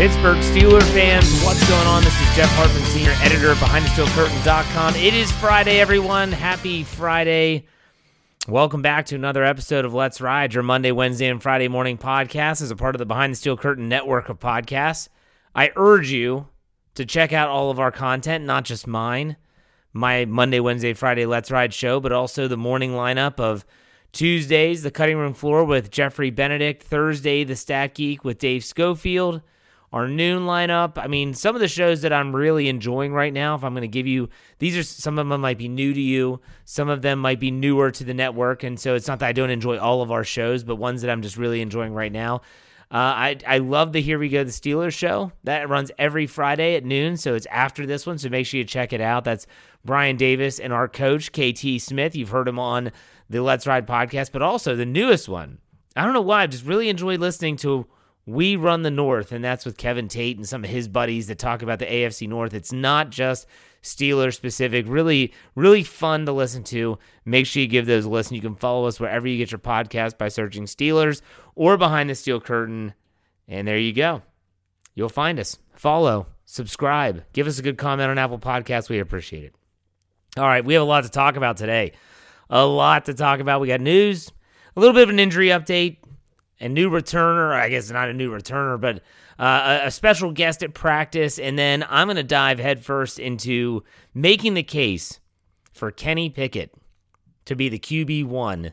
Pittsburgh Steeler fans, what's going on? This is Jeff Hartman, senior editor of BehindTheSteelCurtain.com. It is Friday, everyone. Happy Friday. Welcome back to another episode of Let's Ride, your Monday, Wednesday, and Friday morning podcast as a part of the Behind the Steel Curtain network of podcasts. I urge you to check out all of our content, not just mine, my Monday, Wednesday, Friday Let's Ride show, but also the morning lineup of Tuesdays, the cutting room floor with Jeffrey Benedict, Thursday, the Stat Geek with Dave Schofield our noon lineup. I mean, some of the shows that I'm really enjoying right now, if I'm going to give you, these are some of them might be new to you, some of them might be newer to the network. And so it's not that I don't enjoy all of our shows, but ones that I'm just really enjoying right now. Uh, I, I love the Here We Go, the Steelers show. That runs every Friday at noon. So it's after this one. So make sure you check it out. That's Brian Davis and our coach, KT Smith. You've heard him on the Let's Ride podcast, but also the newest one. I don't know why. I just really enjoyed listening to we run the North, and that's with Kevin Tate and some of his buddies that talk about the AFC North. It's not just Steelers specific. Really, really fun to listen to. Make sure you give those a listen. You can follow us wherever you get your podcast by searching Steelers or Behind the Steel Curtain. And there you go. You'll find us. Follow, subscribe, give us a good comment on Apple Podcasts. We appreciate it. All right, we have a lot to talk about today. A lot to talk about. We got news, a little bit of an injury update, a new returner, I guess not a new returner, but uh, a, special guest at practice. And then I'm going to dive headfirst into making the case for Kenny Pickett to be the QB1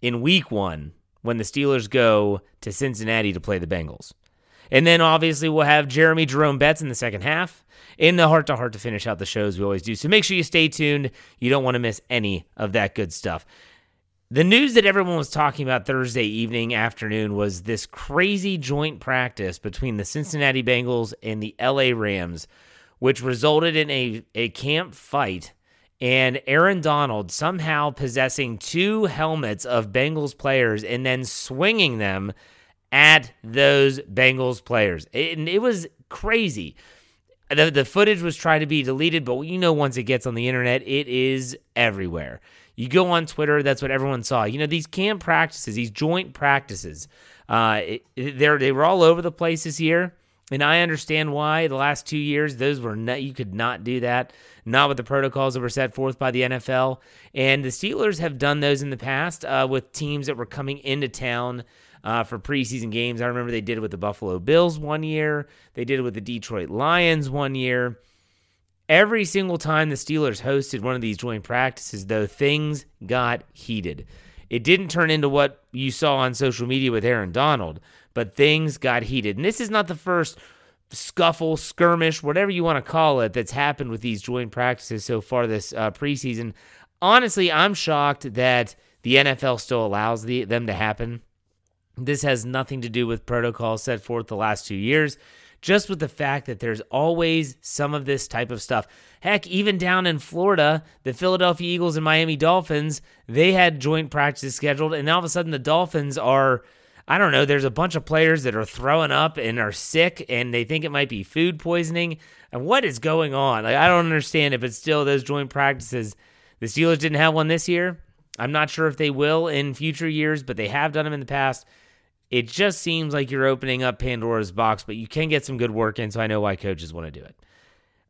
in week one when the Steelers go to Cincinnati to play the Bengals. And then obviously we'll have Jeremy Jerome Betts in the second half in the heart to heart to finish out the shows we always do. So make sure you stay tuned. You don't want to miss any of that good stuff. The news that everyone was talking about Thursday evening, afternoon was this crazy joint practice between the Cincinnati Bengals and the LA Rams, which resulted in a, a camp fight and Aaron Donald somehow possessing two helmets of Bengals players and then swinging them at those Bengals players. And it was crazy. The, the footage was trying to be deleted, but you know, once it gets on the internet, it is everywhere. You go on Twitter, that's what everyone saw. You know, these camp practices, these joint practices, uh, they they were all over the place this year. And I understand why the last two years, those were not, you could not do that, not with the protocols that were set forth by the NFL. And the Steelers have done those in the past uh, with teams that were coming into town uh, for preseason games. I remember they did it with the Buffalo Bills one year, they did it with the Detroit Lions one year. Every single time the Steelers hosted one of these joint practices, though, things got heated. It didn't turn into what you saw on social media with Aaron Donald, but things got heated. And this is not the first scuffle, skirmish, whatever you want to call it, that's happened with these joint practices so far this uh, preseason. Honestly, I'm shocked that the NFL still allows the, them to happen. This has nothing to do with protocols set forth the last two years, just with the fact that there's always some of this type of stuff. Heck, even down in Florida, the Philadelphia Eagles and Miami Dolphins, they had joint practices scheduled, and all of a sudden the Dolphins are. I don't know, there's a bunch of players that are throwing up and are sick and they think it might be food poisoning. And what is going on? Like I don't understand it, but still those joint practices, the Steelers didn't have one this year. I'm not sure if they will in future years, but they have done them in the past. It just seems like you're opening up Pandora's box, but you can get some good work in, so I know why coaches want to do it.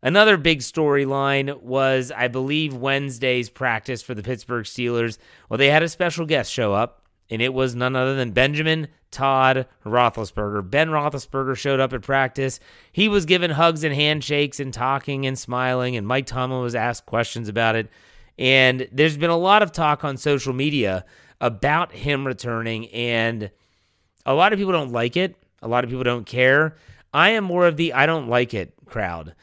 Another big storyline was, I believe, Wednesday's practice for the Pittsburgh Steelers. Well, they had a special guest show up, and it was none other than Benjamin Todd Roethlisberger. Ben Roethlisberger showed up at practice. He was given hugs and handshakes and talking and smiling, and Mike Tomlin was asked questions about it. And there's been a lot of talk on social media about him returning, and a lot of people don't like it. A lot of people don't care. I am more of the I don't like it crowd.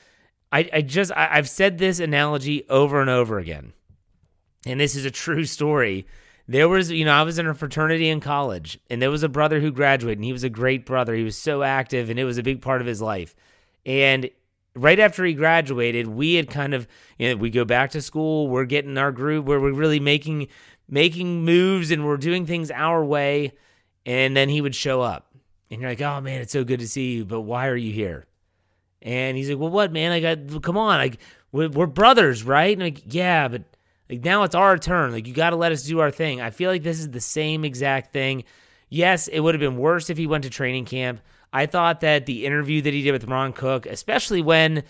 I, I just, I, I've said this analogy over and over again. And this is a true story. There was, you know, I was in a fraternity in college, and there was a brother who graduated, and he was a great brother. He was so active, and it was a big part of his life. And right after he graduated, we had kind of, you know, we go back to school, we're getting our group where we're really making making moves and we're doing things our way. And then he would show up. And you're like, oh man, it's so good to see you, but why are you here? And he's like, well, what, man? I got, come on. Like, we're, brothers, right? And I'm like, yeah, but like now it's our turn. Like, you got to let us do our thing. I feel like this is the same exact thing. Yes, it would have been worse if he went to training camp. I thought that the interview that he did with Ron Cook, especially when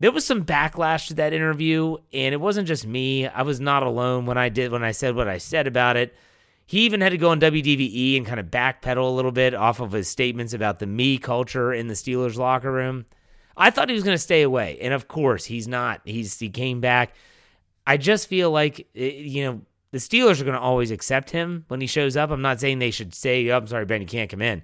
there was some backlash to that interview, and it wasn't just me. I was not alone when I did when I said what I said about it. He even had to go on WDVE and kind of backpedal a little bit off of his statements about the me culture in the Steelers locker room. I thought he was going to stay away, and of course he's not. He's he came back. I just feel like eh, you know the Steelers are going to always accept him when he shows up. I'm not saying they should say, oh, "I'm sorry, Ben, you can't come in,"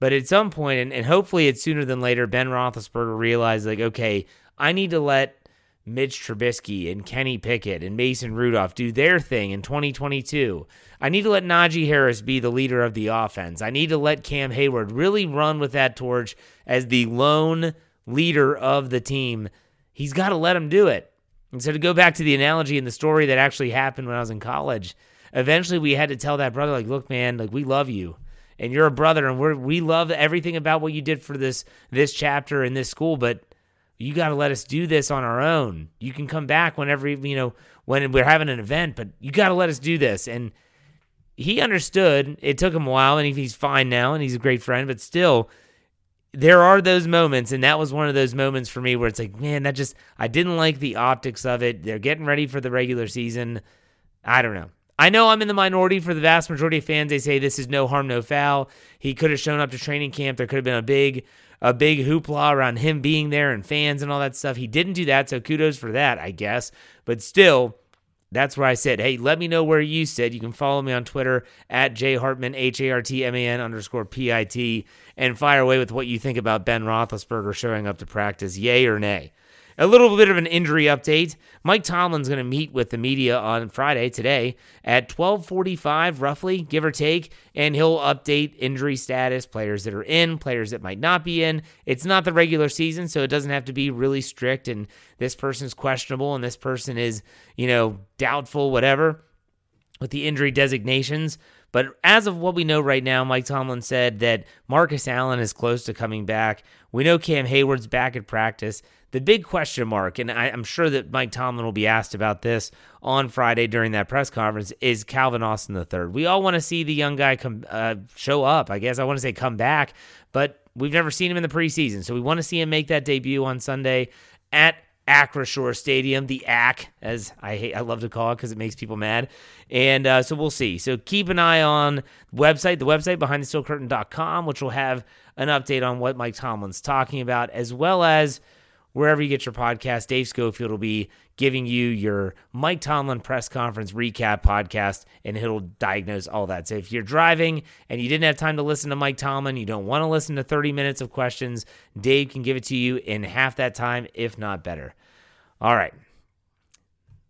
but at some point, and, and hopefully it's sooner than later, Ben Roethlisberger realized like, okay, I need to let Mitch Trubisky and Kenny Pickett and Mason Rudolph do their thing in 2022. I need to let Najee Harris be the leader of the offense. I need to let Cam Hayward really run with that torch as the lone leader of the team. He's got to let him do it. And so to go back to the analogy and the story that actually happened when I was in college, eventually we had to tell that brother, like, look, man, like we love you. And you're a brother, and we we love everything about what you did for this this chapter in this school, but you got to let us do this on our own. You can come back whenever you know when we're having an event, but you got to let us do this. And he understood. It took him a while, and he's fine now, and he's a great friend. But still, there are those moments, and that was one of those moments for me where it's like, man, that just I didn't like the optics of it. They're getting ready for the regular season. I don't know. I know I'm in the minority for the vast majority of fans. They say this is no harm, no foul. He could have shown up to training camp. There could have been a big, a big hoopla around him being there and fans and all that stuff. He didn't do that, so kudos for that, I guess. But still, that's where I said, hey, let me know where you sit. You can follow me on Twitter at jhartman, H A R T M A N underscore P I T, and fire away with what you think about Ben Roethlisberger showing up to practice, yay or nay. A little bit of an injury update. Mike Tomlin's going to meet with the media on Friday today at 12:45 roughly, give or take, and he'll update injury status, players that are in, players that might not be in. It's not the regular season, so it doesn't have to be really strict and this person's questionable and this person is, you know, doubtful whatever with the injury designations. But as of what we know right now, Mike Tomlin said that Marcus Allen is close to coming back. We know Cam Hayward's back at practice. The big question mark, and I, am sure that Mike Tomlin will be asked about this on Friday during that press conference, is Calvin Austin III. We all want to see the young guy come uh, show up. I guess I want to say come back, but we've never seen him in the preseason, so we want to see him make that debut on Sunday at Acrisure Stadium, the AC, as I hate, I love to call it because it makes people mad. And uh, so we'll see. So keep an eye on the website, the website behind the steel curtain.com, which will have an update on what Mike Tomlin's talking about, as well as wherever you get your podcast. Dave Schofield will be giving you your Mike Tomlin press conference recap podcast, and he'll diagnose all that. So if you're driving and you didn't have time to listen to Mike Tomlin, you don't want to listen to 30 minutes of questions, Dave can give it to you in half that time, if not better. All right.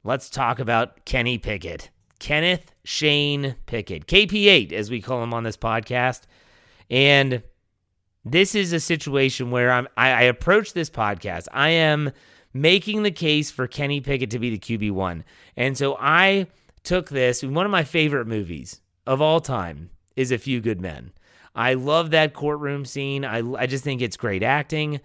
Let's talk about Kenny Pickett. Kenneth Shane Pickett, KP8, as we call him on this podcast. And this is a situation where I'm, I, I approach this podcast. I am making the case for Kenny Pickett to be the QB1. And so I took this, one of my favorite movies of all time is A Few Good Men. I love that courtroom scene. I, I just think it's great acting.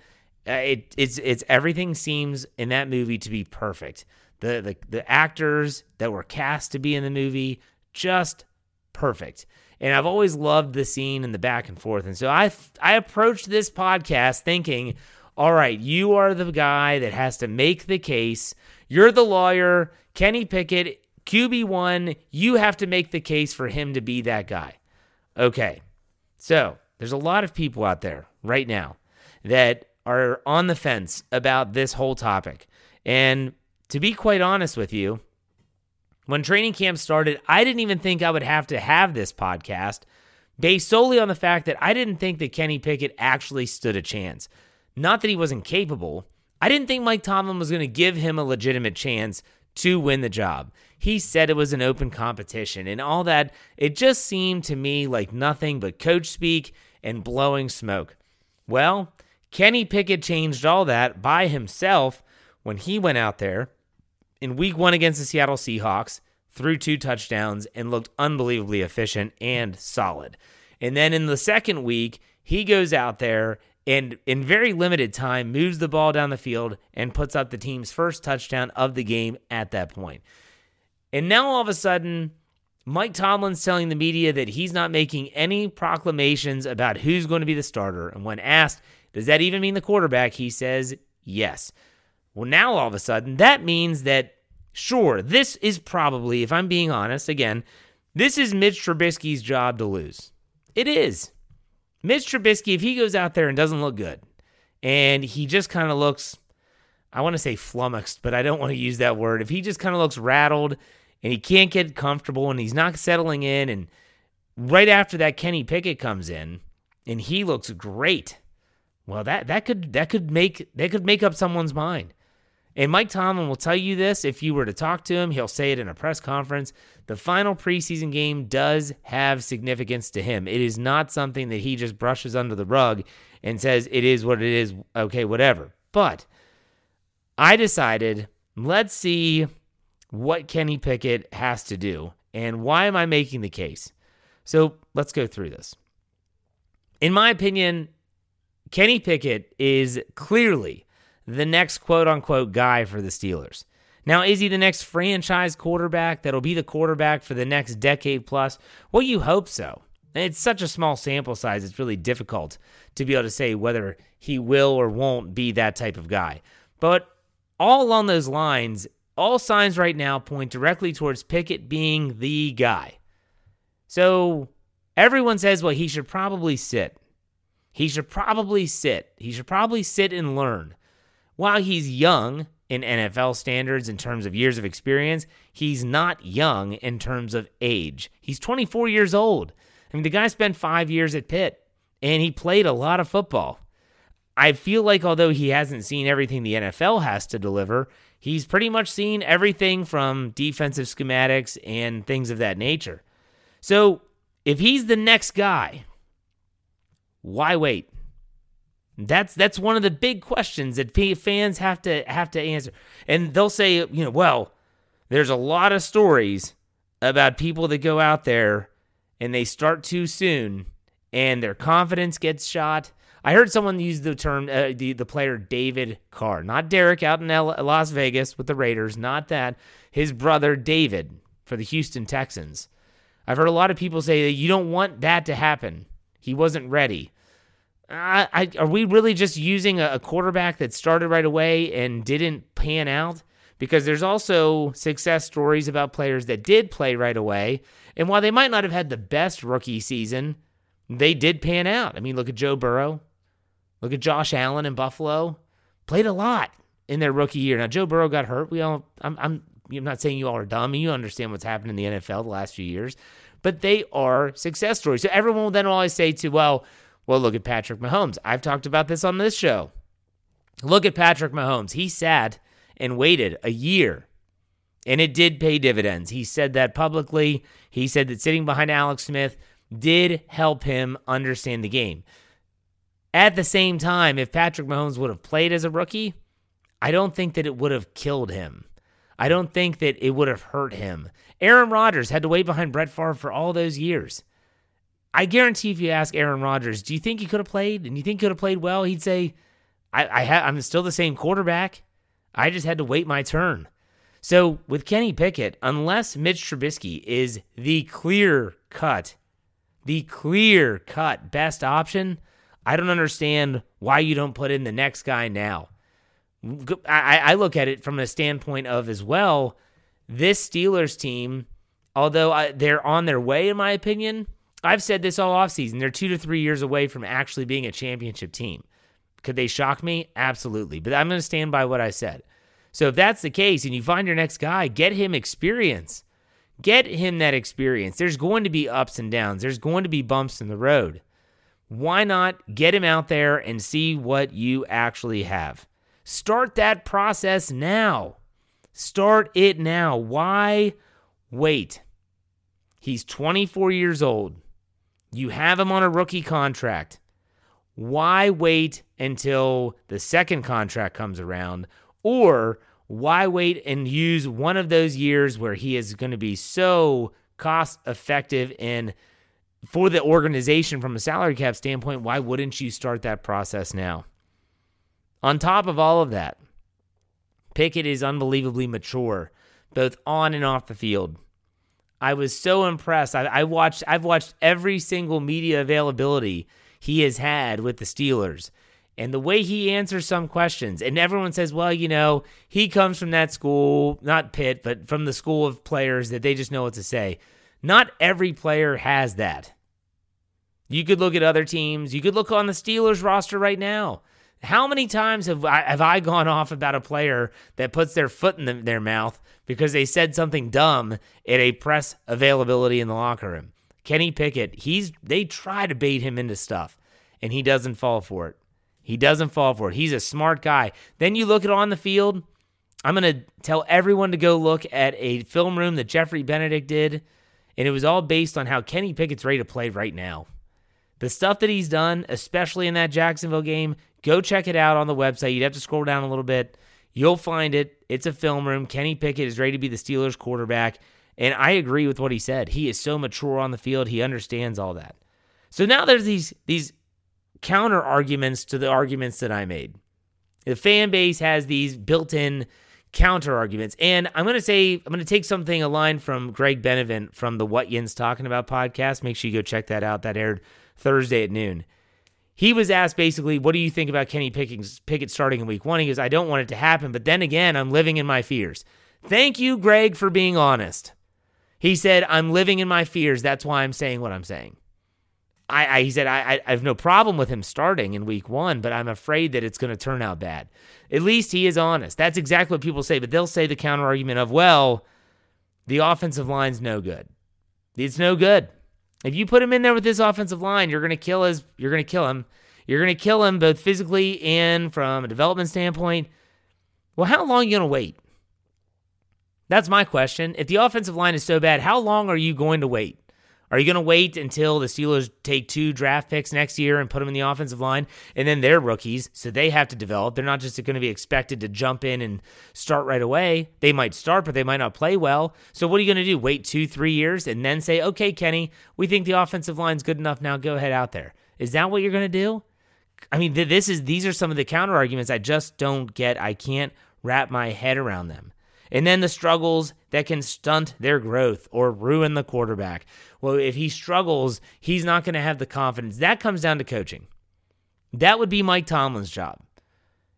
Uh, it, it's it's everything seems in that movie to be perfect. The, the the actors that were cast to be in the movie just perfect. And I've always loved the scene and the back and forth. And so I I approached this podcast thinking, all right, you are the guy that has to make the case. You're the lawyer, Kenny Pickett, QB1. You have to make the case for him to be that guy. Okay. So there's a lot of people out there right now that are on the fence about this whole topic. And to be quite honest with you, when training camp started, I didn't even think I would have to have this podcast based solely on the fact that I didn't think that Kenny Pickett actually stood a chance. Not that he wasn't capable. I didn't think Mike Tomlin was going to give him a legitimate chance to win the job. He said it was an open competition and all that. It just seemed to me like nothing but coach speak and blowing smoke. Well, Kenny Pickett changed all that by himself when he went out there in week one against the Seattle Seahawks, threw two touchdowns, and looked unbelievably efficient and solid. And then in the second week, he goes out there and in very limited time moves the ball down the field and puts up the team's first touchdown of the game at that point. And now all of a sudden, Mike Tomlin's telling the media that he's not making any proclamations about who's going to be the starter. And when asked, does that even mean the quarterback? He says, yes. Well, now all of a sudden, that means that, sure, this is probably, if I'm being honest, again, this is Mitch Trubisky's job to lose. It is. Mitch Trubisky, if he goes out there and doesn't look good, and he just kind of looks, I want to say flummoxed, but I don't want to use that word. If he just kind of looks rattled and he can't get comfortable and he's not settling in, and right after that, Kenny Pickett comes in and he looks great. Well, that that could that could make that could make up someone's mind. And Mike Tomlin will tell you this if you were to talk to him. He'll say it in a press conference. The final preseason game does have significance to him. It is not something that he just brushes under the rug and says, it is what it is. Okay, whatever. But I decided, let's see what Kenny Pickett has to do. And why am I making the case? So let's go through this. In my opinion, Kenny Pickett is clearly the next quote unquote guy for the Steelers. Now, is he the next franchise quarterback that'll be the quarterback for the next decade plus? Well, you hope so. It's such a small sample size, it's really difficult to be able to say whether he will or won't be that type of guy. But all along those lines, all signs right now point directly towards Pickett being the guy. So everyone says, well, he should probably sit. He should probably sit. He should probably sit and learn. While he's young in NFL standards in terms of years of experience, he's not young in terms of age. He's 24 years old. I mean, the guy spent five years at Pitt and he played a lot of football. I feel like although he hasn't seen everything the NFL has to deliver, he's pretty much seen everything from defensive schematics and things of that nature. So if he's the next guy, why wait? That's that's one of the big questions that fans have to have to answer. And they'll say, you know, well, there's a lot of stories about people that go out there and they start too soon and their confidence gets shot. I heard someone use the term uh, the the player David Carr, not Derek out in L- Las Vegas with the Raiders, not that. His brother David for the Houston Texans. I've heard a lot of people say that you don't want that to happen. He wasn't ready. I, I, are we really just using a, a quarterback that started right away and didn't pan out because there's also success stories about players that did play right away. And while they might not have had the best rookie season, they did pan out. I mean, look at Joe Burrow. Look at Josh Allen in Buffalo. Played a lot in their rookie year. Now Joe Burrow got hurt. We all I'm I'm I'm not saying you all are dumb. You understand what's happened in the NFL the last few years, but they are success stories. So everyone will then always say to, well, well, look at Patrick Mahomes. I've talked about this on this show. Look at Patrick Mahomes. He sat and waited a year, and it did pay dividends. He said that publicly. He said that sitting behind Alex Smith did help him understand the game. At the same time, if Patrick Mahomes would have played as a rookie, I don't think that it would have killed him. I don't think that it would have hurt him. Aaron Rodgers had to wait behind Brett Favre for all those years. I guarantee if you ask Aaron Rodgers, do you think he could have played and you think he could have played well, he'd say, I, I ha- I'm still the same quarterback. I just had to wait my turn. So with Kenny Pickett, unless Mitch Trubisky is the clear cut, the clear cut best option, I don't understand why you don't put in the next guy now. I, I look at it from a standpoint of as well, this Steelers team, although I, they're on their way, in my opinion, I've said this all offseason. They're two to three years away from actually being a championship team. Could they shock me? Absolutely. But I'm going to stand by what I said. So if that's the case and you find your next guy, get him experience. Get him that experience. There's going to be ups and downs, there's going to be bumps in the road. Why not get him out there and see what you actually have? Start that process now. Start it now. Why wait? He's 24 years old. You have him on a rookie contract. Why wait until the second contract comes around? Or why wait and use one of those years where he is going to be so cost effective and for the organization from a salary cap standpoint, why wouldn't you start that process now? On top of all of that, Pickett is unbelievably mature, both on and off the field. I was so impressed. I, I, watched. I've watched every single media availability he has had with the Steelers, and the way he answers some questions. And everyone says, "Well, you know, he comes from that school, not Pitt, but from the school of players that they just know what to say." Not every player has that. You could look at other teams. You could look on the Steelers roster right now. How many times have I, have I gone off about a player that puts their foot in the, their mouth because they said something dumb at a press availability in the locker room? Kenny Pickett, he's they try to bait him into stuff, and he doesn't fall for it. He doesn't fall for it. He's a smart guy. Then you look at on the field. I'm gonna tell everyone to go look at a film room that Jeffrey Benedict did, and it was all based on how Kenny Pickett's ready to play right now. The stuff that he's done, especially in that Jacksonville game, Go check it out on the website. You'd have to scroll down a little bit. You'll find it. It's a film room. Kenny Pickett is ready to be the Steelers quarterback. And I agree with what he said. He is so mature on the field. He understands all that. So now there's these these counter arguments to the arguments that I made. The fan base has these built-in counter arguments. And I'm going to say, I'm going to take something, a line from Greg Benevent from the What Yinz Talking About podcast. Make sure you go check that out. That aired Thursday at noon. He was asked basically, what do you think about Kenny Pickett starting in week one? He goes, I don't want it to happen, but then again, I'm living in my fears. Thank you, Greg, for being honest. He said, I'm living in my fears. That's why I'm saying what I'm saying. I, I he said, I, I have no problem with him starting in week one, but I'm afraid that it's going to turn out bad. At least he is honest. That's exactly what people say, but they'll say the counter argument of, well, the offensive line's no good. It's no good. If you put him in there with this offensive line, you're going to kill his. You're to kill him. You're going to kill him both physically and from a development standpoint. Well, how long are you going to wait? That's my question. If the offensive line is so bad, how long are you going to wait? Are you going to wait until the Steelers take two draft picks next year and put them in the offensive line? And then they're rookies, so they have to develop. They're not just going to be expected to jump in and start right away. They might start, but they might not play well. So what are you going to do? Wait two, three years and then say, okay, Kenny, we think the offensive line's good enough now. Go ahead out there. Is that what you're going to do? I mean, this is these are some of the counter arguments I just don't get. I can't wrap my head around them. And then the struggles that can stunt their growth or ruin the quarterback. Well, if he struggles, he's not going to have the confidence. That comes down to coaching. That would be Mike Tomlin's job.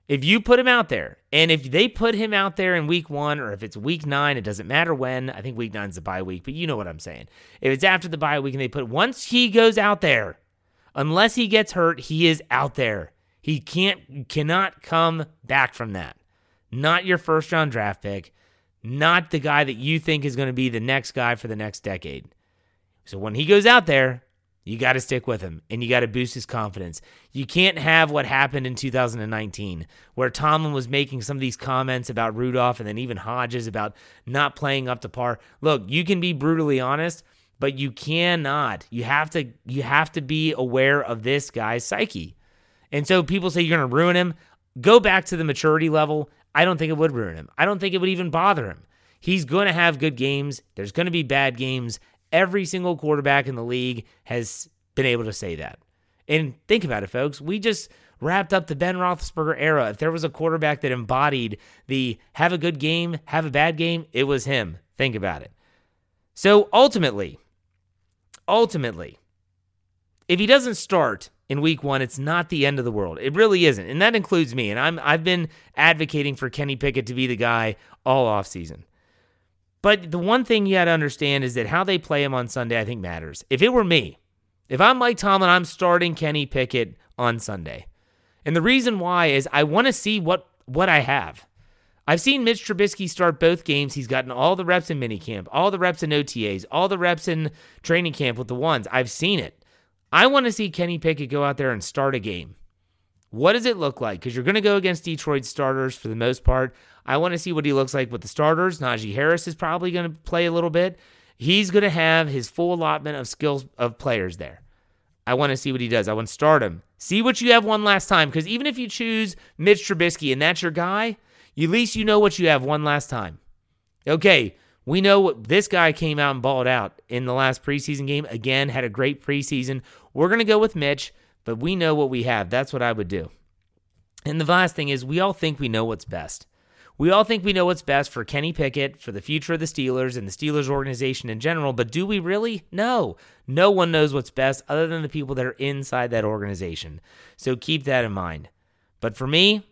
If you put him out there, and if they put him out there in week one, or if it's week nine, it doesn't matter when. I think week nine's the bye week, but you know what I'm saying. If it's after the bye week and they put once he goes out there, unless he gets hurt, he is out there. He can't cannot come back from that. Not your first round draft pick, not the guy that you think is going to be the next guy for the next decade. So when he goes out there, you got to stick with him and you got to boost his confidence. You can't have what happened in 2019 where Tomlin was making some of these comments about Rudolph and then even Hodges about not playing up to par. Look, you can be brutally honest, but you cannot. You have to you have to be aware of this guy's psyche. And so people say you're going to ruin him. Go back to the maturity level. I don't think it would ruin him. I don't think it would even bother him. He's going to have good games. There's going to be bad games. Every single quarterback in the league has been able to say that. And think about it, folks. We just wrapped up the Ben Roethlisberger era. If there was a quarterback that embodied the have a good game, have a bad game, it was him. Think about it. So ultimately, ultimately, if he doesn't start in week one, it's not the end of the world. It really isn't. And that includes me. And I'm I've been advocating for Kenny Pickett to be the guy all offseason. But the one thing you got to understand is that how they play him on Sunday, I think, matters. If it were me, if I'm Mike Tomlin, I'm starting Kenny Pickett on Sunday. And the reason why is I want to see what what I have. I've seen Mitch Trubisky start both games. He's gotten all the reps in minicamp, all the reps in OTAs, all the reps in training camp with the ones. I've seen it. I want to see Kenny Pickett go out there and start a game. What does it look like? Because you're going to go against Detroit starters for the most part. I want to see what he looks like with the starters. Najee Harris is probably going to play a little bit. He's going to have his full allotment of skills of players there. I want to see what he does. I want to start him. See what you have one last time. Because even if you choose Mitch Trubisky and that's your guy, at least you know what you have one last time. Okay, we know what this guy came out and balled out in the last preseason game. Again, had a great preseason. We're going to go with Mitch but we know what we have. That's what I would do. And the last thing is, we all think we know what's best. We all think we know what's best for Kenny Pickett, for the future of the Steelers and the Steelers organization in general, but do we really? No. No one knows what's best other than the people that are inside that organization. So keep that in mind. But for me,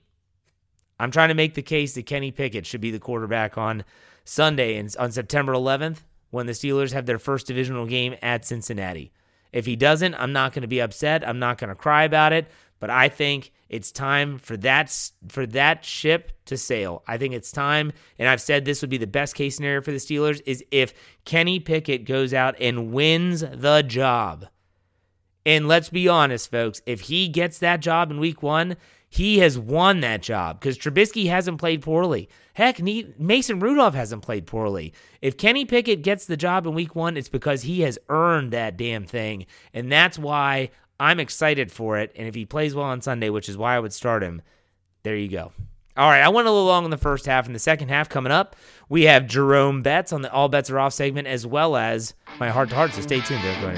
I'm trying to make the case that Kenny Pickett should be the quarterback on Sunday on September 11th when the Steelers have their first divisional game at Cincinnati. If he doesn't, I'm not going to be upset. I'm not going to cry about it, but I think it's time for that for that ship to sail. I think it's time, and I've said this would be the best case scenario for the Steelers is if Kenny Pickett goes out and wins the job. And let's be honest, folks, if he gets that job in week 1, he has won that job because Trubisky hasn't played poorly. Heck, Mason Rudolph hasn't played poorly. If Kenny Pickett gets the job in week one, it's because he has earned that damn thing. And that's why I'm excited for it. And if he plays well on Sunday, which is why I would start him, there you go. All right, I went a little long in the first half. In the second half coming up, we have Jerome Betts on the All Bets Are Off segment as well as my heart to heart. So stay tuned, Derek Going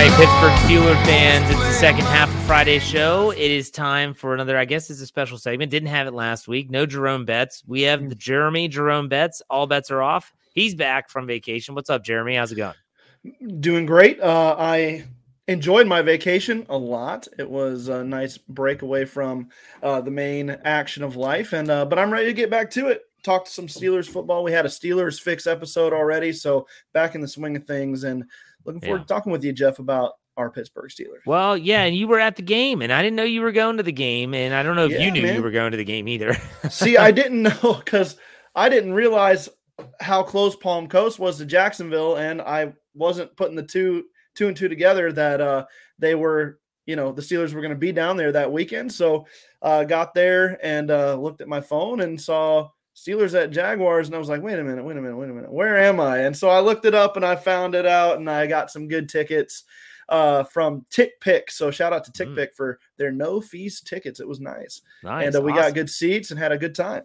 Right, Pittsburgh Steelers fans, it's the second half of Friday's show. It is time for another, I guess it's a special segment. Didn't have it last week. No Jerome Betts. We have the Jeremy Jerome Betts. All bets are off. He's back from vacation. What's up, Jeremy? How's it going? Doing great. Uh, I enjoyed my vacation a lot. It was a nice break away from uh, the main action of life, and uh, but I'm ready to get back to it. Talk to some Steelers football. We had a Steelers fix episode already, so back in the swing of things and looking forward yeah. to talking with you, Jeff, about our Pittsburgh Steelers. Well, yeah, and you were at the game, and I didn't know you were going to the game, and I don't know if yeah, you knew man. you were going to the game either. See, I didn't know because I didn't realize how close Palm Coast was to Jacksonville, and I wasn't putting the two two and two together that uh, they were, you know, the Steelers were going to be down there that weekend. So uh, got there and uh, looked at my phone and saw Steelers at Jaguars, and I was like, wait a minute, wait a minute, wait a minute, where am I? And so I looked it up and I found it out, and I got some good tickets uh, from TickPick. So shout out to Tick Mm. Pick for their no fees tickets. It was nice, Nice. and uh, we awesome. got good seats and had a good time.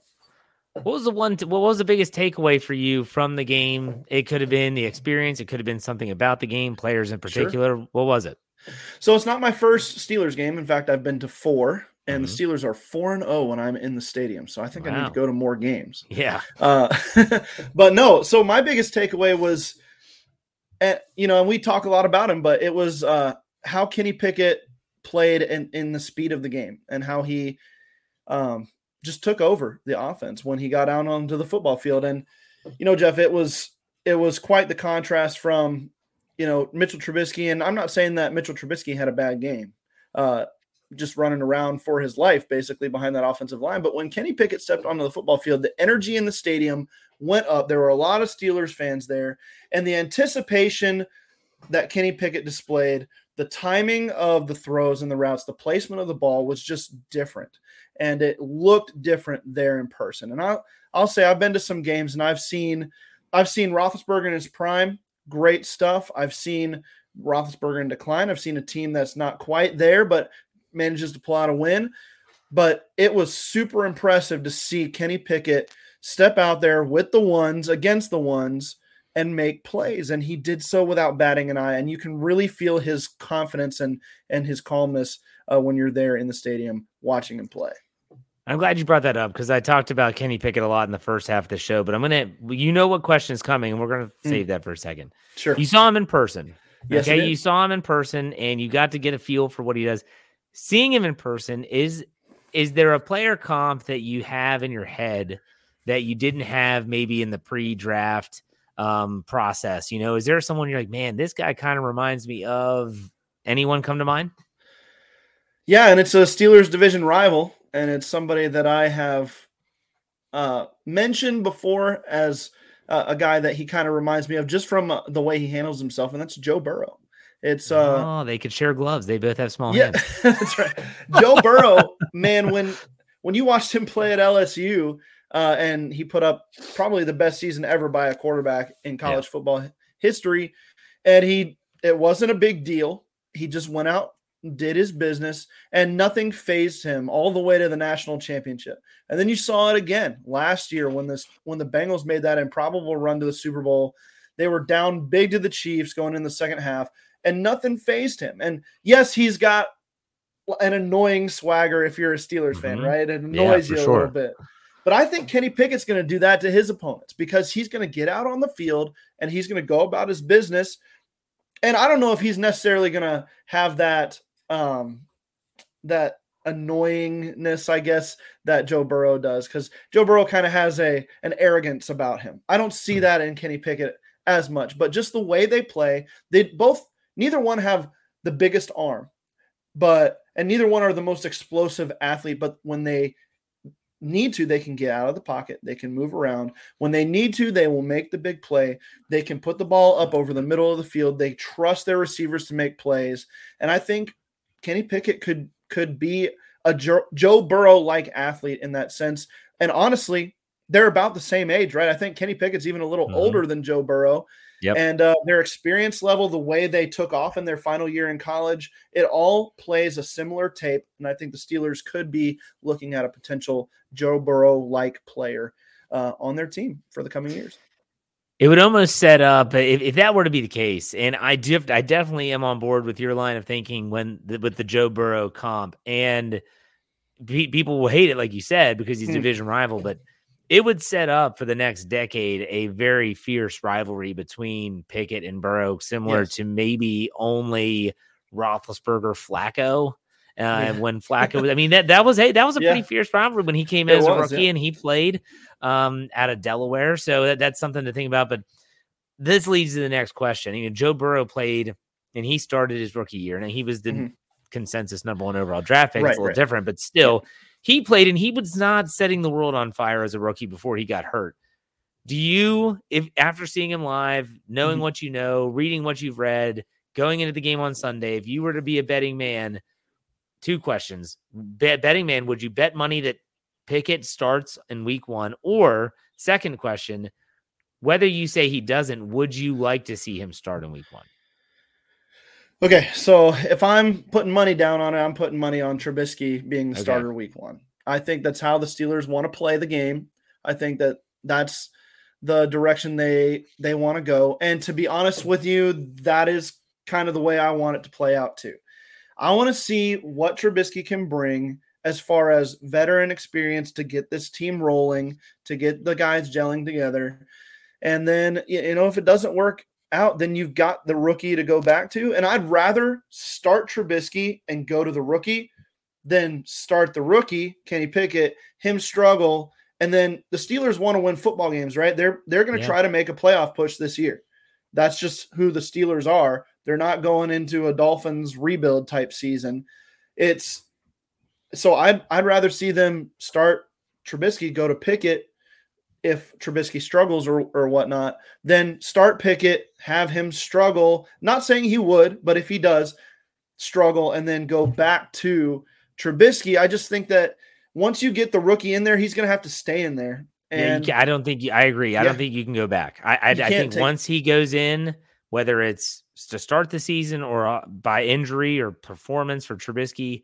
What was the one? what was the biggest takeaway for you from the game? It could have been the experience. It could have been something about the game, players in particular. What was it? So it's not my first Steelers game. In fact, I've been to four, and Mhm. the Steelers are four and zero when I'm in the stadium. So I think I need to go to more games. Yeah. Uh, but no, so my biggest takeaway was, uh, you know, and we talk a lot about him, but it was uh, how Kenny Pickett played in, in the speed of the game and how he um, just took over the offense when he got out onto the football field. And, you know, Jeff, it was it was quite the contrast from, you know, Mitchell Trubisky. And I'm not saying that Mitchell Trubisky had a bad game. Uh, just running around for his life, basically behind that offensive line. But when Kenny Pickett stepped onto the football field, the energy in the stadium went up. There were a lot of Steelers fans there, and the anticipation that Kenny Pickett displayed, the timing of the throws and the routes, the placement of the ball was just different, and it looked different there in person. And I'll I'll say I've been to some games and I've seen I've seen Roethlisberger in his prime, great stuff. I've seen Roethlisberger in decline. I've seen a team that's not quite there, but manages to pull out a win. But it was super impressive to see Kenny Pickett step out there with the ones against the ones and make plays. And he did so without batting an eye. And you can really feel his confidence and and his calmness uh, when you're there in the stadium watching him play. I'm glad you brought that up because I talked about Kenny Pickett a lot in the first half of the show, but I'm gonna, you know, what question is coming, and we're gonna Mm. save that for a second. Sure. You saw him in person. Yes, okay. You saw him in person and you got to get a feel for what he does. Seeing him in person is is there a player comp that you have in your head that you didn't have maybe in the pre-draft um process? You know, is there someone you're like, man, this guy kind of reminds me of anyone come to mind? Yeah, and it's a Steelers division rival, and it's somebody that I have uh, mentioned before as uh, a guy that he kind of reminds me of just from uh, the way he handles himself, and that's Joe Burrow. It's uh, oh, they could share gloves. They both have small yeah, hands. that's right. Joe Burrow, man, when when you watched him play at LSU, uh, and he put up probably the best season ever by a quarterback in college football history, and he it wasn't a big deal. He just went out, did his business, and nothing phased him all the way to the national championship. And then you saw it again last year when this when the Bengals made that improbable run to the Super Bowl. They were down big to the Chiefs going in the second half, and nothing phased him. And yes, he's got an annoying swagger if you're a Steelers fan, Mhm. right? It annoys for you a sure. little bit. But I think Kenny Pickett's going to do that to his opponents because he's going to get out on the field and he's going to go about his business. And I don't know if he's necessarily going to have that um that annoyingness, I guess, that Joe Burrow does because Joe Burrow kind of has a an arrogance about him. I don't see that in Kenny Pickett as much, but just the way they play, they both neither one have the biggest arm, but and neither one are the most explosive athlete, but when they need to, they can get out of the pocket. They can move around. When they need to, they will make the big play. They can put the ball up over the middle of the field. They trust their receivers to make plays. And I think Kenny Pickett could could be a Joe, Burrow like athlete in that sense. And honestly, they're about the same age, right? I think Kenny Pickett's even a little Mhm. older than Joe Burrow. Yep. And uh, their experience level, the way they took off in their final year in college, it all plays a similar tape. And I think the Steelers could be looking at a potential Joe Burrow like player uh, on their team for the coming years. It would almost set up if, if that were to be the case, and I def- I definitely am on board with your line of thinking when the, with the Joe Burrow comp, and pe- people will hate it, like you said, because he's a Hmm. division rival, but it would set up for the next decade a very fierce rivalry between Pickett and Burrow, similar Yes. to maybe only Roethlisberger Flacco. Uh, when Flacco was, I mean that that was hey that was a Yeah. pretty fierce rivalry when he came as a rookie yeah. and he played um, out of Delaware. So that, that's something to think about. But this leads to the next question. You know, Joe Burrow played and he started his rookie year, and he was the Mhm. consensus number one overall draft pick. Right, it's a little right. different, but still, he played and he was not setting the world on fire as a rookie before he got hurt. Do you, if after seeing him live, knowing Mhm. what you know, reading what you've read, going into the game on Sunday, if you were to be a betting man, two questions. Bet, betting man, would you bet money that Pickett starts in week one? Or second question, whether you say he doesn't, would you like to see him start in week one? Okay, so if I'm putting money down on it, I'm putting money on Trubisky being the Okay. starter week one. I think that's how the Steelers want to play the game. I think that that's the direction they they want to go. And to be honest with you, that is kind of the way I want it to play out too. I want to see what Trubisky can bring as far as veteran experience to get this team rolling, to get the guys gelling together. And then, you know, if it doesn't work out, then you've got the rookie to go back to. And I'd rather start Trubisky and go to the rookie than start the rookie, Kenny Pickett, him struggle. And then the Steelers want to win football games, right? They're they're going to Yeah. try to make a playoff push this year. That's just who the Steelers are. They're not going into a Dolphins rebuild type season. It's so I'd I'd rather see them start Trubisky, go to Pickett if Trubisky struggles or or whatnot, then start Pickett, have him struggle. Not saying he would, but if he does struggle and then go back to Trubisky, I just think that once you get the rookie in there, he's going to have to stay in there. Yeah, you And I don't think you, I agree. I Yeah. don't think you can go back. I I, I think take- once he goes in, whether it's to start the season or uh, by injury or performance for Trubisky,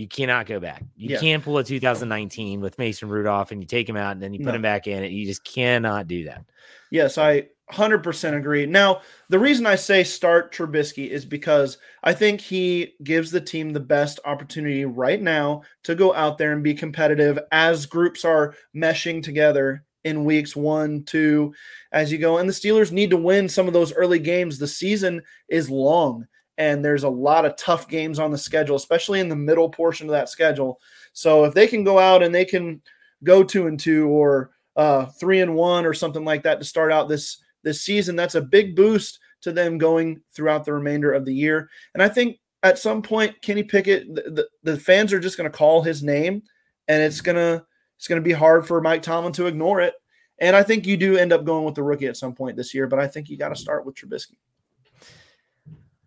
you cannot go back. You Yeah. can't pull a 2019 with Mason Rudolph and you take him out and then you put No. him back in. It. You just cannot do that. Yes, I 100% agree. Now, the reason I say start Trubisky is because I think he gives the team the best opportunity right now to go out there and be competitive as groups are meshing together in weeks one, two, as you go. And the Steelers need to win some of those early games. The season is long and there's a lot of tough games on the schedule, especially in the middle portion of that schedule. So if they can go out and they can go two and two or uh, three and one or something like that to start out this this season, that's a big boost to them going throughout the remainder of the year. And I think at some point, Kenny Pickett, the, the, the fans are just going to call his name, and it's gonna it's gonna be hard for Mike Tomlin to ignore it. And I think you do end up going with the rookie at some point this year, but I think you got to start with Trubisky.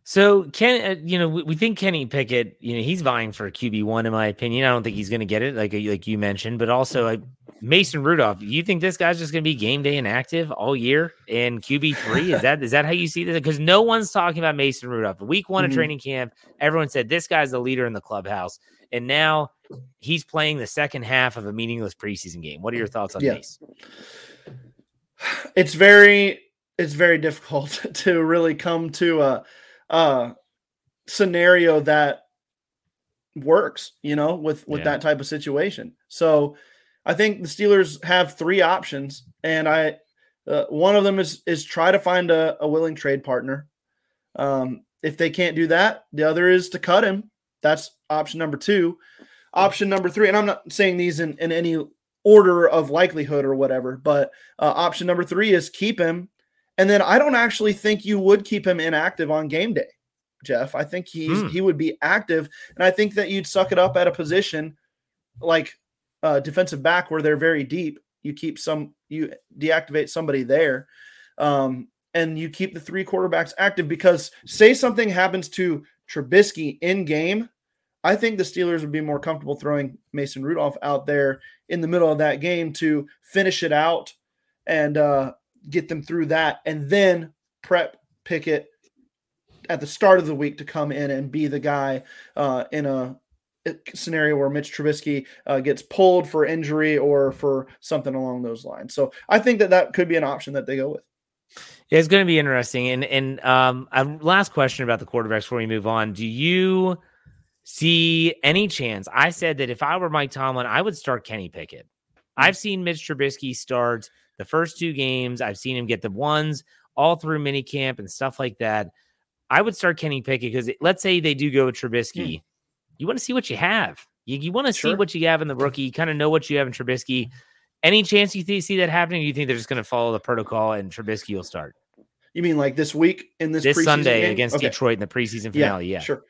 So Ken, uh, you know, we, we think Kenny Pickett, you know, he's vying for QB one in my opinion. I don't think he's going to get it, like like you mentioned. But also, like Mason Rudolph, you think this guy's just going to be game day inactive all year in QB three? Is that is that how you see this? Because no one's talking about Mason Rudolph. Week one Mhm. of training camp, everyone said this guy's the leader in the clubhouse, and now he's playing the second half of a meaningless preseason game. What are your thoughts on Yeah. Mace? It's very it's very difficult to really come to a, a scenario that works, you know, with with Yeah. that type of situation. So I think the Steelers have three options, and I uh, one of them is is try to find a, a willing trade partner. Um, if they can't do that, the other is to cut him. That's option number two. Option number three, and I'm not saying these in, in any order of likelihood or whatever, but uh, option number three is keep him. And then I don't actually think you would keep him inactive on game day, Jeff. I think he's Hmm. he would be active, and I think that you'd suck it up at a position like uh, defensive back where they're very deep. You keep some, you deactivate somebody there, um, and you keep the three quarterbacks active because say something happens to Trubisky in game, I think the Steelers would be more comfortable throwing Mason Rudolph out there in the middle of that game to finish it out and uh, get them through that, and then prep Pickett at the start of the week to come in and be the guy uh, in a a scenario where Mitch Trubisky uh, gets pulled for injury or for something along those lines. So I think that that could be an option that they go with. Yeah, it's going to be interesting. And and um, last question about the quarterbacks before we move on. Do you see any chance? I said that if I were Mike Tomlin, I would start Kenny Pickett. I've seen Mitch Trubisky start the first two games. I've seen him get the ones all through minicamp and stuff like that. I would start Kenny Pickett because let's say they do go with Trubisky. You want to see what you have. You, you want to see what you have in the rookie. You kind of know what you have in Trubisky. Any chance you th- see that happening? Or you think they're just going to follow the protocol and Trubisky will start? You mean like this week in this, this preseason Sunday game? against Okay. Detroit in the preseason finale. Yeah, Sure.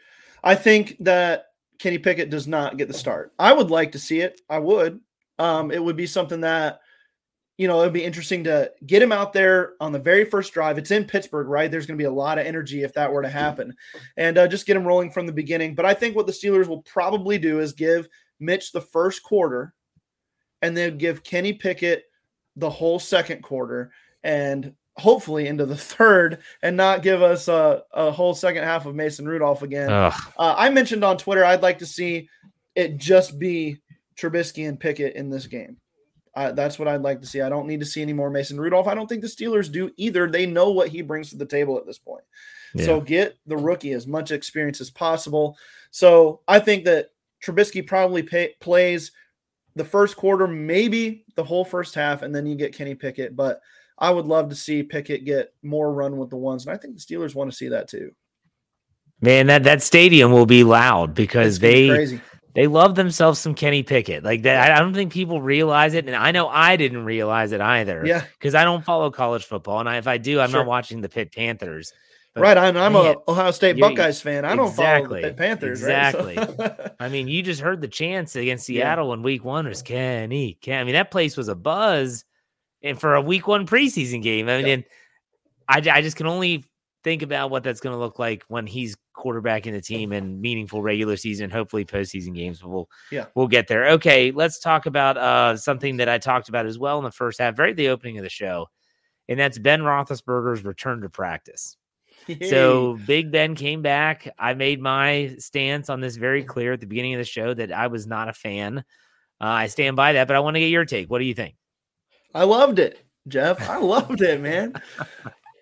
I think that Kenny Pickett does not get the start. I would like to see it. I would. Um, it would be something that, you know, it'd be interesting to get him out there on the very first drive. It's in Pittsburgh, right? There's going to be a lot of energy if that were to happen, and uh, just get him rolling from the beginning. But I think what the Steelers will probably do is give Mitch the first quarter, and then give Kenny Pickett the whole second quarter, and hopefully into the third, and not give us a, a whole second half of Mason Rudolph again. Uh, I mentioned on Twitter I'd like to see it just be Trubisky and Pickett in this game. Uh, that's what I'd like to see. I don't need to see any more Mason Rudolph. I don't think the Steelers do either. They know what he brings to the table at this point. Yeah. So get the rookie as much experience as possible. So I think that Trubisky probably pay, plays the first quarter, maybe the whole first half, and then you get Kenny Pickett. But I would love to see Pickett get more run with the ones, and I think the Steelers want to see that too. Man, that that stadium will be loud because they crazy they love themselves some Kenny Pickett. Like that, I don't think people realize it, and I know I didn't realize it either. Yeah, because I don't follow college football, and I, if I do, I'm sure. not watching the Pitt Panthers. But right, I'm, I'm man, a Ohio State Buckeyes fan. I don't exactly, follow the Pitt Panthers. Exactly. Right? So. I mean, you just heard the chance against Seattle yeah. in Week One was Kenny. Ken. I mean, that place was a buzz, and for a Week One preseason game. I mean, yeah. I, I just can only think about what that's going to look like when he's quarterbacking the team and meaningful regular season, hopefully postseason games. We'll yeah we'll get there. Okay, let's talk about uh, something that I talked about as well in the first half, very the opening of the show, and that's Ben Roethlisberger's return to practice. So Big Ben came back. I made my stance on this very clear at the beginning of the show that I was not a fan. Uh, I stand by that, but I want to get your take. What do you think? I loved it, Jeff. I loved it, man.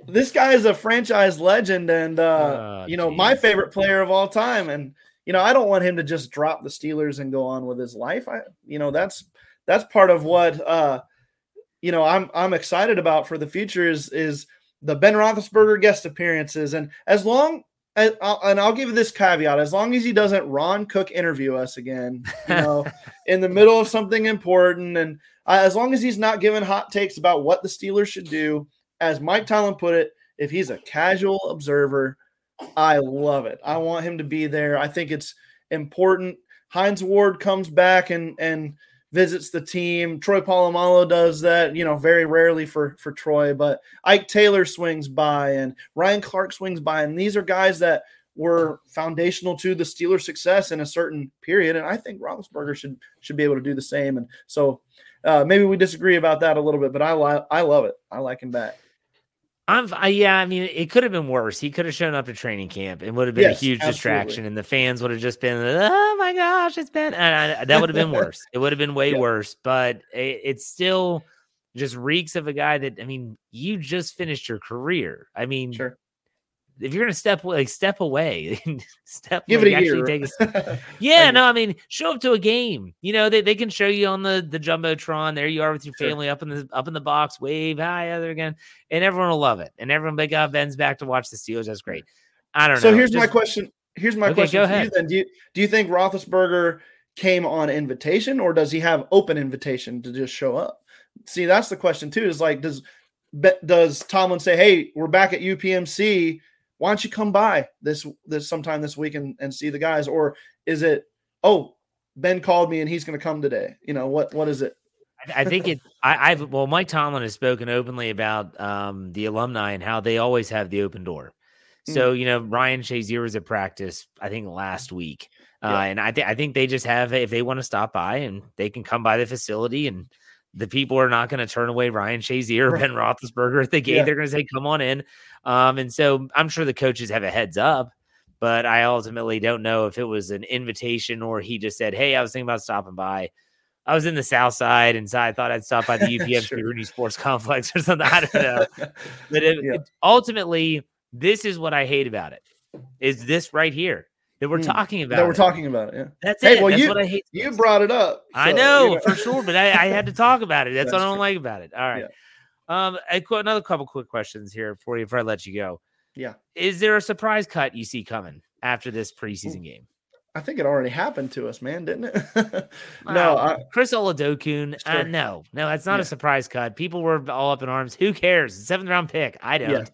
This guy is a franchise legend and uh, oh, you know geez. my favorite player of all time. And you know i don't want him to just drop the steelers and go on with his life. I you know that's that's part of what uh you know i'm i'm excited about for the future is is the ben roethlisberger guest appearances. And as long as, and I'll give this caveat: as long as he doesn't Ron Cook interview us again, you know, in the middle of something important, and uh, as long as he's not giving hot takes about what the Steelers should do, as Mike Tomlin put it, if he's a casual observer, I love it. I want him to be there. I think it's important. Hines Ward comes back and and visits the team. Troy Polamalu does that, you know, very rarely for for Troy, but Ike Taylor swings by and Ryan Clark swings by, and these are guys that were foundational to the Steelers' success in a certain period. And I think Roethlisberger should should be able to do the same. And so uh, maybe we disagree about that a little bit, but I li- I love it. I like him back. I'm, I, yeah, I mean, it could have been worse. He could have shown up to training camp and would have been yes, a huge absolutely. distraction, and the fans would have just been, "Oh my gosh, it's been," I, that would have been worse. it would have been way worse. But it, it's still just reeks of a guy that I mean, you just finished your career. I mean, sure if you're gonna step like step away, step give like, it a year. Take a, yeah, no, I mean, show up to a game. You know, they, they can show you on the the jumbotron. There you are with your family sure. up in the up in the box, wave hi other again, and everyone will love it. And everyone, big got Ben's back to watch the Steelers. That's great. I don't so know. So here's Just, my question. Here's my okay, question for you then. Do you do you think Roethlisberger came on invitation, or does he have open invitation to just show up? See, that's the question too. Is like, does does Tomlin say, "Hey, we're back at UPMC"? Why don't you come by this this sometime this week and, and see the guys? Or is it, oh, Ben called me and he's going to come today? You know what? What is it? I think it. I, have well, Mike Tomlin has spoken openly about um, the alumni and how they always have the open door. So you know, Ryan Shazier was at practice, I think last week, uh, and I think I think they just have if they want to stop by and they can come by the facility and the people are not going to turn away Ryan Shazier or Ben Roethlisberger at the game. Yeah. They're going to say, "Come on in." Um, and so I'm sure the coaches have a heads up, but I ultimately don't know if it was an invitation or he just said, "Hey, I was thinking about stopping by." I was in the South Side, and so I thought I'd stop by the UPMC sure. Rooney Sports Complex or something. I don't know, but it, yeah. it, ultimately, this is what I hate about it: is this right here that we're mm, talking about. That we're it. talking about it. Yeah. That's hey, it. Well, That's you, what I hate. You brought it up. So, I know, you know, for sure, but I, I, had to talk about it. That's, That's what I don't true. like about it. All right. Yeah. Um, another couple quick questions here for you before I let you go. Yeah. Is there a surprise cut you see coming after this preseason game? I think it already happened to us, man, didn't it? no, uh, I, Chris Oladokun. Sure. Uh, no, no, that's not yeah. a surprise cut. People were all up in arms. Who cares? Seventh round pick. I don't.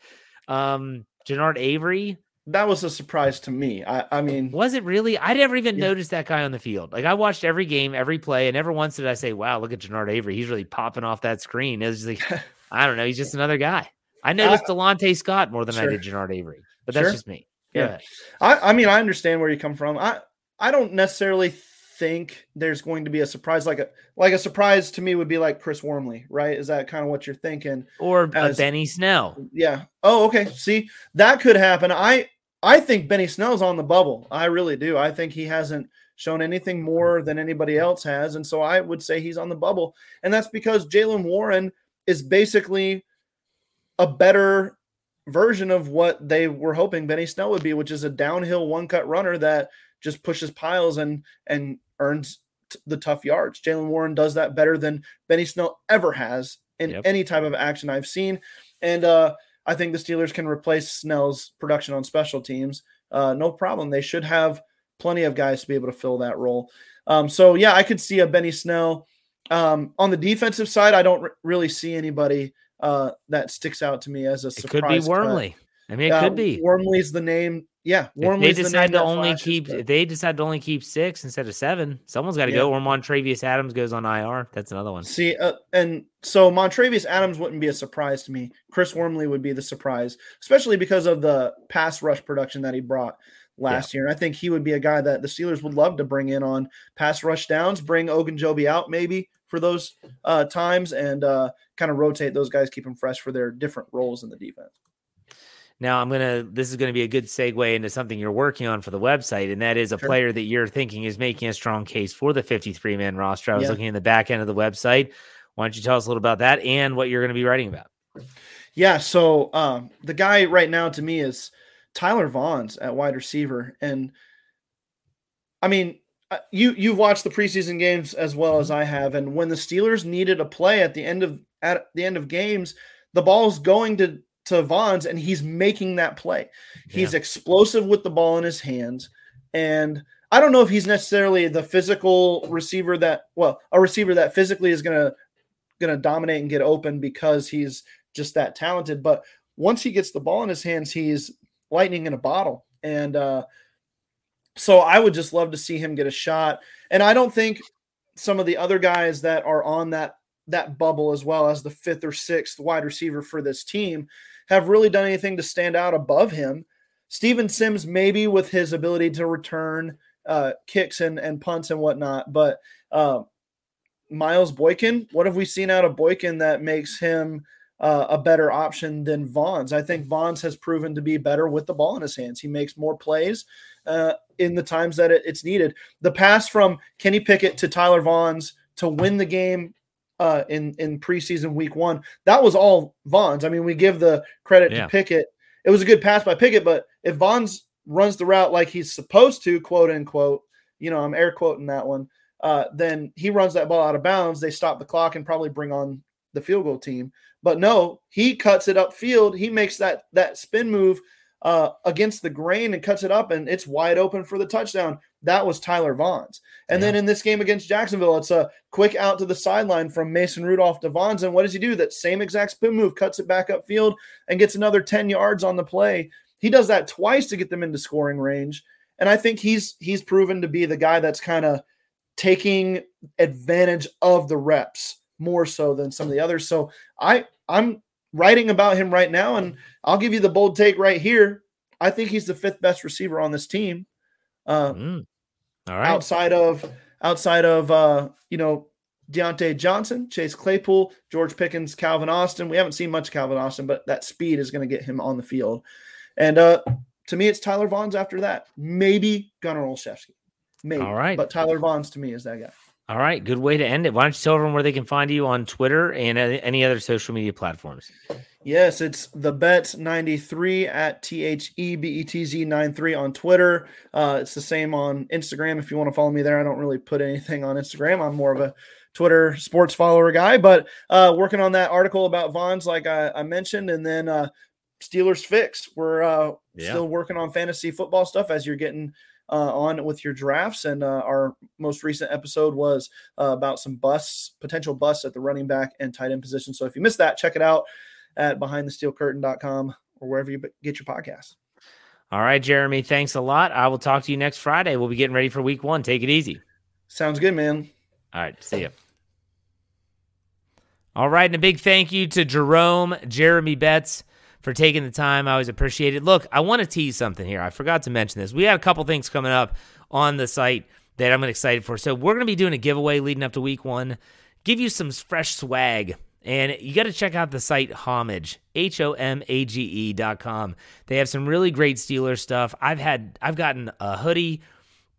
Yeah. Um, Avery that was a surprise to me. I, I mean, Was it really? I never even Yeah. noticed that guy on the field. Like I watched every game, every play, and never once did I say, "Wow, look at Genard Avery. He's really popping off that screen." It was like, I don't know. He's just another guy. I noticed Delonte Scott more than I did Genard Avery, but that's Sure. just me. Go Yeah. I, I mean, I understand where you come from. I, I don't necessarily think there's going to be a surprise like a like a surprise to me would be like Chris Wormley, right? Is that kind of what you're thinking? Or uh, As- Benny Snell. Yeah. Oh, okay. See, that could happen. I I think Benny Snell's on the bubble. I really do. I think he hasn't shown anything more than anybody else has, and so I would say he's on the bubble, and that's because Jaylen Warren is basically a better version of what they were hoping Benny Snell would be, which is a downhill one cut runner that just pushes piles and and earns t- the tough yards. Jaylen Warren does that better than Benny Snell ever has in Yep. any type of action I've seen, and uh, I think the Steelers can replace Snell's production on special teams. Uh, no problem. They should have plenty of guys to be able to fill that role. Um, so yeah, I could see a Benny Snell. Um, on the defensive side, I don't r- really see anybody uh, that sticks out to me as a It surprise. could be cut. Wormley. I mean, it Uh, could be. Wormley's the name. Yeah, If they Wormley's the decide name to only flashes, keep, but- they decide to only keep six instead of seven, someone's got to Yeah. go. Or Montravius Adams goes on IR. That's another one. See, uh, and so Montravius Adams wouldn't be a surprise to me. Chris Wormley would be the surprise, especially because of the pass rush production that he brought last year. And I think he would be a guy that the Steelers would love to bring in on pass rush downs, bring Ogunjobi out maybe for those uh, times, and uh, kind of rotate those guys, keep them fresh for their different roles in the defense. Now I'm gonna. This is gonna be a good segue into something you're working on for the website, and that is a Sure. player that you're thinking is making a strong case for the 53 man roster. I was Yeah. looking in the back end of the website. Why don't you tell us a little about that and what you're going to be writing about? Yeah, so um, the guy right now to me is Tyler Vaughns at wide receiver, and I mean, uh, you you've watched the preseason games as well as I have, and when the Steelers needed a play at the end of at the end of games, the ball's going to to Vaughns, and he's making that play. He's explosive with the ball in his hands, and I don't know if he's necessarily the physical receiver that well, a receiver that physically is gonna gonna dominate and get open because he's just that talented. But once he gets the ball in his hands, he's lightning in a bottle. And uh, so I would just love to see him get a shot. And I don't think some of the other guys that are on that that bubble as well as the fifth or sixth wide receiver for this team have really done anything to stand out above him. Steven Sims, maybe with his ability to return uh, kicks and, and punts and whatnot, but uh, Miles Boykin, what have we seen out of Boykin that makes him uh, a better option than Vaughns? I think Vaughns has proven to be better with the ball in his hands. He makes more plays uh, in the times that it, it's needed. The pass from Kenny Pickett to Tyler Vaughns to win the game uh, in in preseason week one, that was all Vaughns. I mean, we give the credit Yeah. to Pickett. It was a good pass by Pickett, but if Vaughns runs the route like he's supposed to, quote unquote, you know, I'm air quoting that one uh, then he runs that ball out of bounds. They stop the clock and probably bring on the field goal team. But no, he cuts it upfield. He makes that that spin move uh, against the grain and cuts it up, and it's wide open for the touchdown. That was Tyler Vaughns. And then in this game against Jacksonville, it's a quick out to the sideline from Mason Rudolph to Vaughns. And what does he do? That same exact spin move, cuts it back upfield, and gets another 10 yards on the play. He does that twice to get them into scoring range. And I think he's he's proven to be the guy that's kind of taking advantage of the reps more so than some of the others. So I I'm writing about him right now, and I'll give you the bold take right here. I think he's the fifth best receiver on this team. Uh, Mm. All right. outside of outside of uh, you know Diontae Johnson, Chase Claypool, George Pickens, Calvin Austin. We haven't seen much Calvin Austin, but that speed is going to get him on the field. And uh, to me, it's Tyler Vaughns after that. Maybe Gunnar Olszewski. Maybe. All right. But Tyler Vaughns to me is that guy. All right. Good way to end it. Why don't you tell everyone where they can find you on Twitter and any other social media platforms? Yes, it's the bet 93 at T H E B E T Z 93 on Twitter. Uh, it's the same on Instagram if you want to follow me there. I don't really put anything on Instagram. I'm more of a Twitter sports follower guy, but uh, working on that article about Vaughns, like I, I mentioned, and then uh, Steelers fix. We're uh, Yeah. still working on fantasy football stuff as you're getting uh, on with your drafts. And uh, our most recent episode was uh, about some busts, potential busts at the running back and tight end position. So if you missed that, check it out at behindthesteelcurtain.com or wherever you get your podcasts. All right, Jeremy, thanks a lot. I will talk to you next Friday. We'll be getting ready for week one. Take it easy. Sounds good, man. All right, see you. All right, and a big thank you to Jerome Jeremy Betts for taking the time. I always appreciate it. Look, I want to tease something here. I forgot to mention this. We have a couple things coming up on the site that I'm excited for. So we're going to be doing a giveaway leading up to week one, give you some fresh swag. And you got to check out the site Homage, H O M A G E dot com. They have some really great Steelers stuff. I've had, I've gotten a hoodie,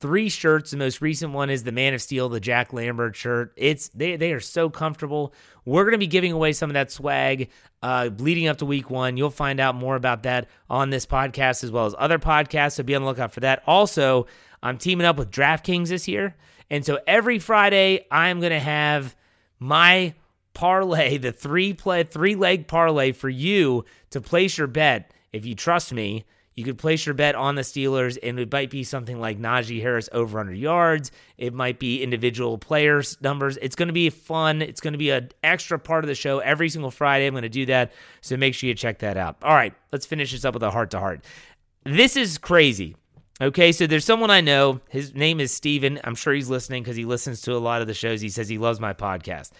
three shirts. The most recent one is the Man of Steel, the Jack Lambert shirt. It's they they are so comfortable. We're going to be giving away some of that swag uh, leading up to week one. You'll find out more about that on this podcast as well as other podcasts. So be on the lookout for that. Also, I'm teaming up with DraftKings this year, and so every Friday I'm going to have my parlay, the three play three leg parlay for you to place your bet. If you trust me, you could place your bet on the Steelers, and it might be something like Najee Harris over under yards. It might be individual players numbers. It's going to be fun. It's going to be an extra part of the show every single Friday. I'm going to do that, so make sure you check that out. All right, let's finish this up with a heart to heart. This is crazy. Okay, so there's someone I know. His name is Steven. I'm sure he's listening because he listens to a lot of the shows. He says he loves my podcast.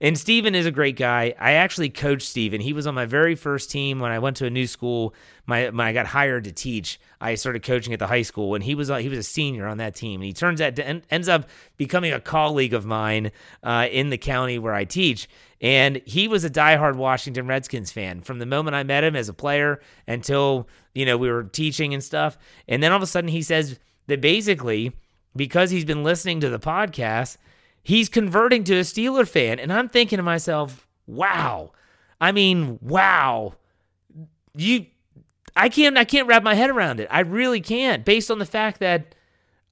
And Steven is a great guy. I actually coached Steven. He was on my very first team when I went to a new school. My when I got hired to teach, I started coaching at the high school, and he was he was a senior on that team. And he turns out to ends up becoming a colleague of mine uh, in the county where I teach. And he was a diehard Washington Redskins fan from the moment I met him as a player until you know we were teaching and stuff. And then all of a sudden he says that basically because he's been listening to the podcast he's converting to a Steeler fan. And I'm thinking to myself, wow. I mean, wow. You I can't I can't wrap my head around it. I really can't based on the fact that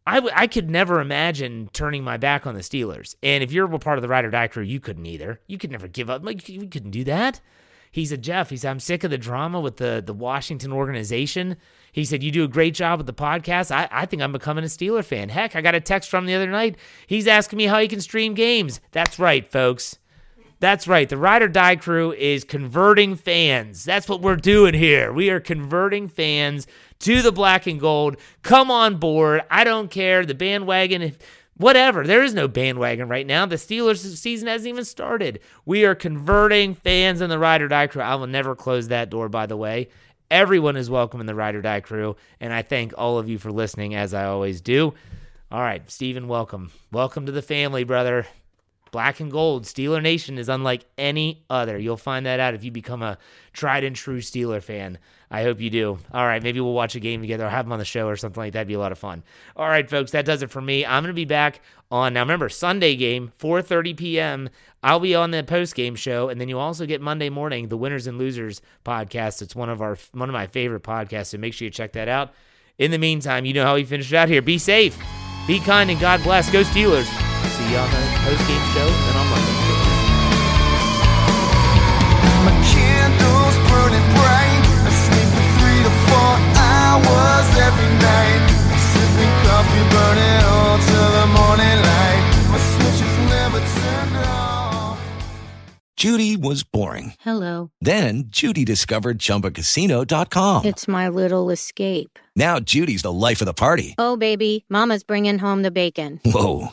I, w- I could never imagine turning my back on the Steelers. And if you're a part of the Ride or Die crew, you couldn't either. You could never give up. Like you couldn't do that. He said, Jeff, he said, I'm sick of the drama with the, the Washington organization. He said, You do a great job with the podcast. I, I think I'm becoming a Steeler fan. Heck, I got a text from the other night. He's asking me how he can stream games. That's right, folks. That's right. The Ride or Die crew is converting fans. That's what we're doing here. We are converting fans to the black and gold. Come on board. I don't care. The bandwagon Whatever. There is no bandwagon right now. The Steelers season hasn't even started. We are converting fans in the Ride or Die crew. I will never close that door, by the way. Everyone is welcome in the Ride or Die crew, and I thank all of you for listening, as I always do. All right, Stephen, welcome. Welcome to the family, brother. Black and gold. Steeler Nation is unlike any other. You'll find that out if you become a tried and true Steeler fan. I hope you do. All right, maybe we'll watch a game together or have them on the show or something like that. That'd be a lot of fun. All right, folks, that does it for me. I'm going to be back on now remember Sunday game 4:30 p.m. I'll be on the post game show and then you also get Monday morning the Winners and Losers podcast. It's one of our one of my favorite podcasts, so make sure you check that out. In the meantime, you know how we finish out here. Be safe, be kind, and God bless. Go Steelers. See you on the post game show and on Monday. My candles burning bright. I sleep for three to four hours every night. Sipping coffee, burning all till the morning light. My switch is never turned off. Judy was boring. Hello. Then Judy discovered ChumbaCasino.com. It's my little escape. Now Judy's the life of the party. Oh, baby, Mama's bringing home the bacon. Whoa,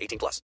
18 plus.